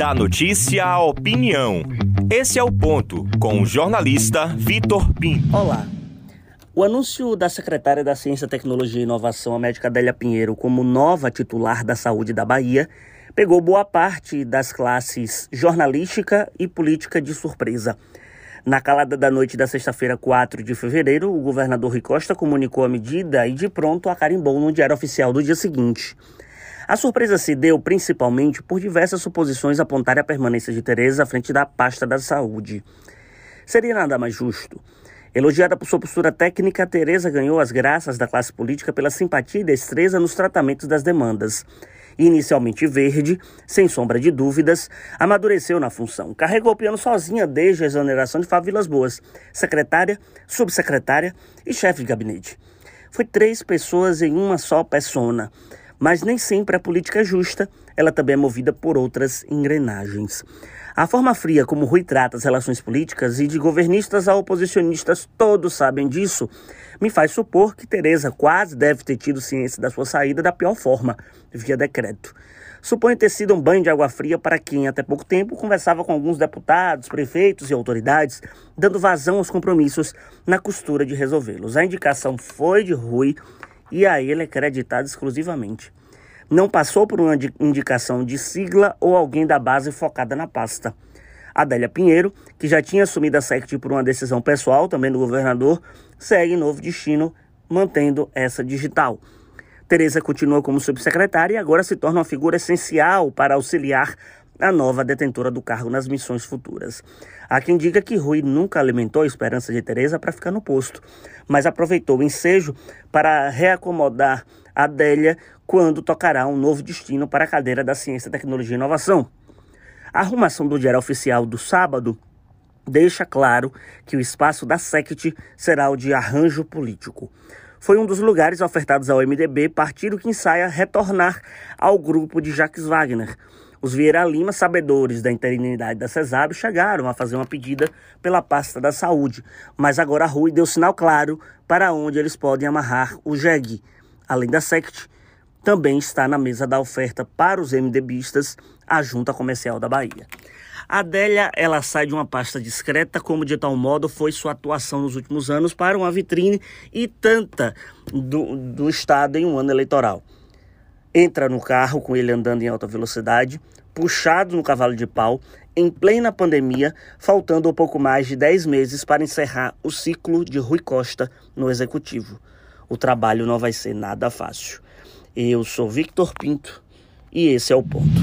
Da notícia à opinião. Esse é o ponto com o jornalista Vitor Pinto. Olá. O anúncio da secretária da Ciência, Tecnologia e Inovação, a médica Adélia Pinheiro, como nova titular da saúde da Bahia, pegou boa parte das classes jornalística e política de surpresa. Na calada da noite da sexta-feira, 4 de fevereiro, o governador Rui Costa comunicou a medida e de pronto a carimbou no Diário Oficial do dia seguinte. A surpresa se deu principalmente por diversas suposições apontarem a permanência de Tereza à frente da pasta da saúde. Seria nada mais justo. Elogiada por sua postura técnica, Tereza ganhou as graças da classe política pela simpatia e destreza nos tratamentos das demandas. Inicialmente verde, sem sombra de dúvidas, amadureceu na função. Carregou o piano sozinha desde a exoneração de Fávilas Boas, secretária, subsecretária e chefe de gabinete. Foi três pessoas em uma só persona. Mas nem sempre a política é justa, ela também é movida por outras engrenagens. A forma fria como Rui trata as relações políticas e de governistas a oposicionistas, todos sabem disso, me faz supor que Tereza quase deve ter tido ciência da sua saída da pior forma, via decreto. Suponho ter sido um banho de água fria para quem, até pouco tempo, conversava com alguns deputados, prefeitos e autoridades, dando vazão aos compromissos na costura de resolvê-los. A indicação foi de Rui e a ele é creditado exclusivamente. Não passou por uma indicação de sigla ou alguém da base focada na pasta. Adélia Pinheiro, que já tinha assumido a SECT por uma decisão pessoal, também do governador, segue novo destino, mantendo essa digital. Tereza continua como subsecretária e agora se torna uma figura essencial para auxiliar a nova detentora do cargo nas missões futuras. Há quem diga que Rui nunca alimentou a esperança de Teresa para ficar no posto, mas aproveitou o ensejo para reacomodar Adélia quando tocará um novo destino para a cadeira da Ciência, Tecnologia e Inovação. A arrumação do Diário Oficial do sábado deixa claro que o espaço da SECT será o de arranjo político. Foi um dos lugares ofertados ao MDB, partido que ensaia retornar ao grupo de Jacques Wagner. Os Vieira Lima, sabedores da interinidade da CESAB, chegaram a fazer uma pedida pela pasta da saúde, mas agora a Rui deu sinal claro para onde eles podem amarrar o jegue. Além da SECT, também está na mesa da oferta para os MDBistas a Junta Comercial da Bahia. A Adélia, ela sai de uma pasta discreta, como de tal modo foi sua atuação nos últimos anos para uma vitrine e tanta do, do Estado em um ano eleitoral entra no carro com ele andando em alta velocidade, puxado no cavalo de pau, em plena pandemia, faltando um pouco mais de 10 meses para encerrar o ciclo de Rui Costa no executivo. O trabalho não vai ser nada fácil. Eu sou Victor Pinto e esse é o ponto.